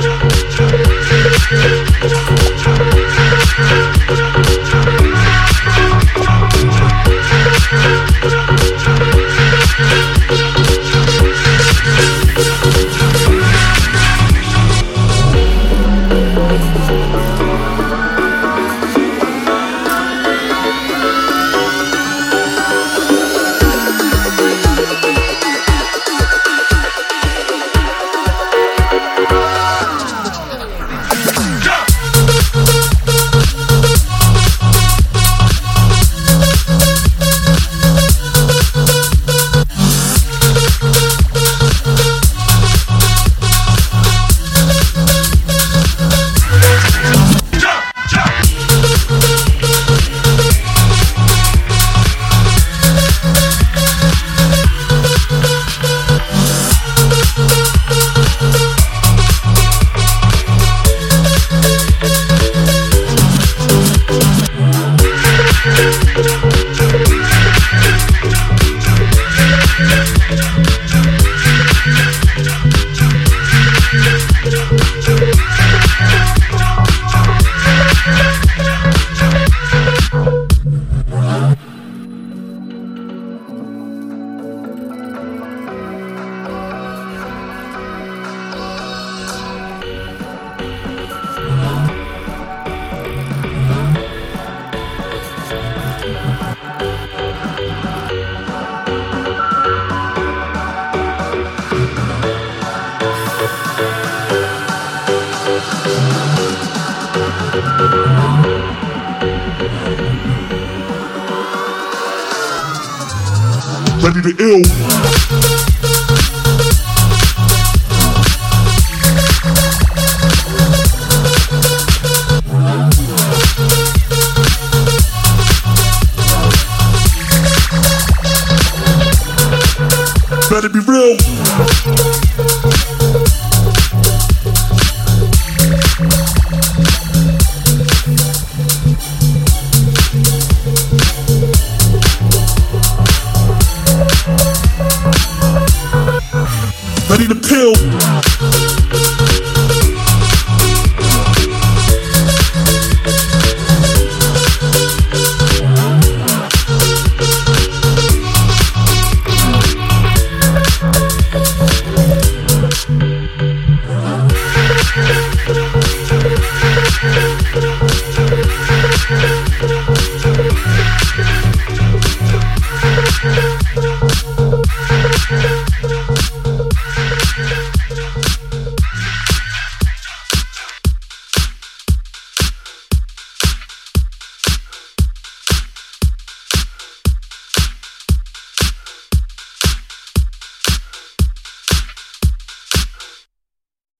Jump, jump, jump. Yeah. Ready to ill. better be real. To pill.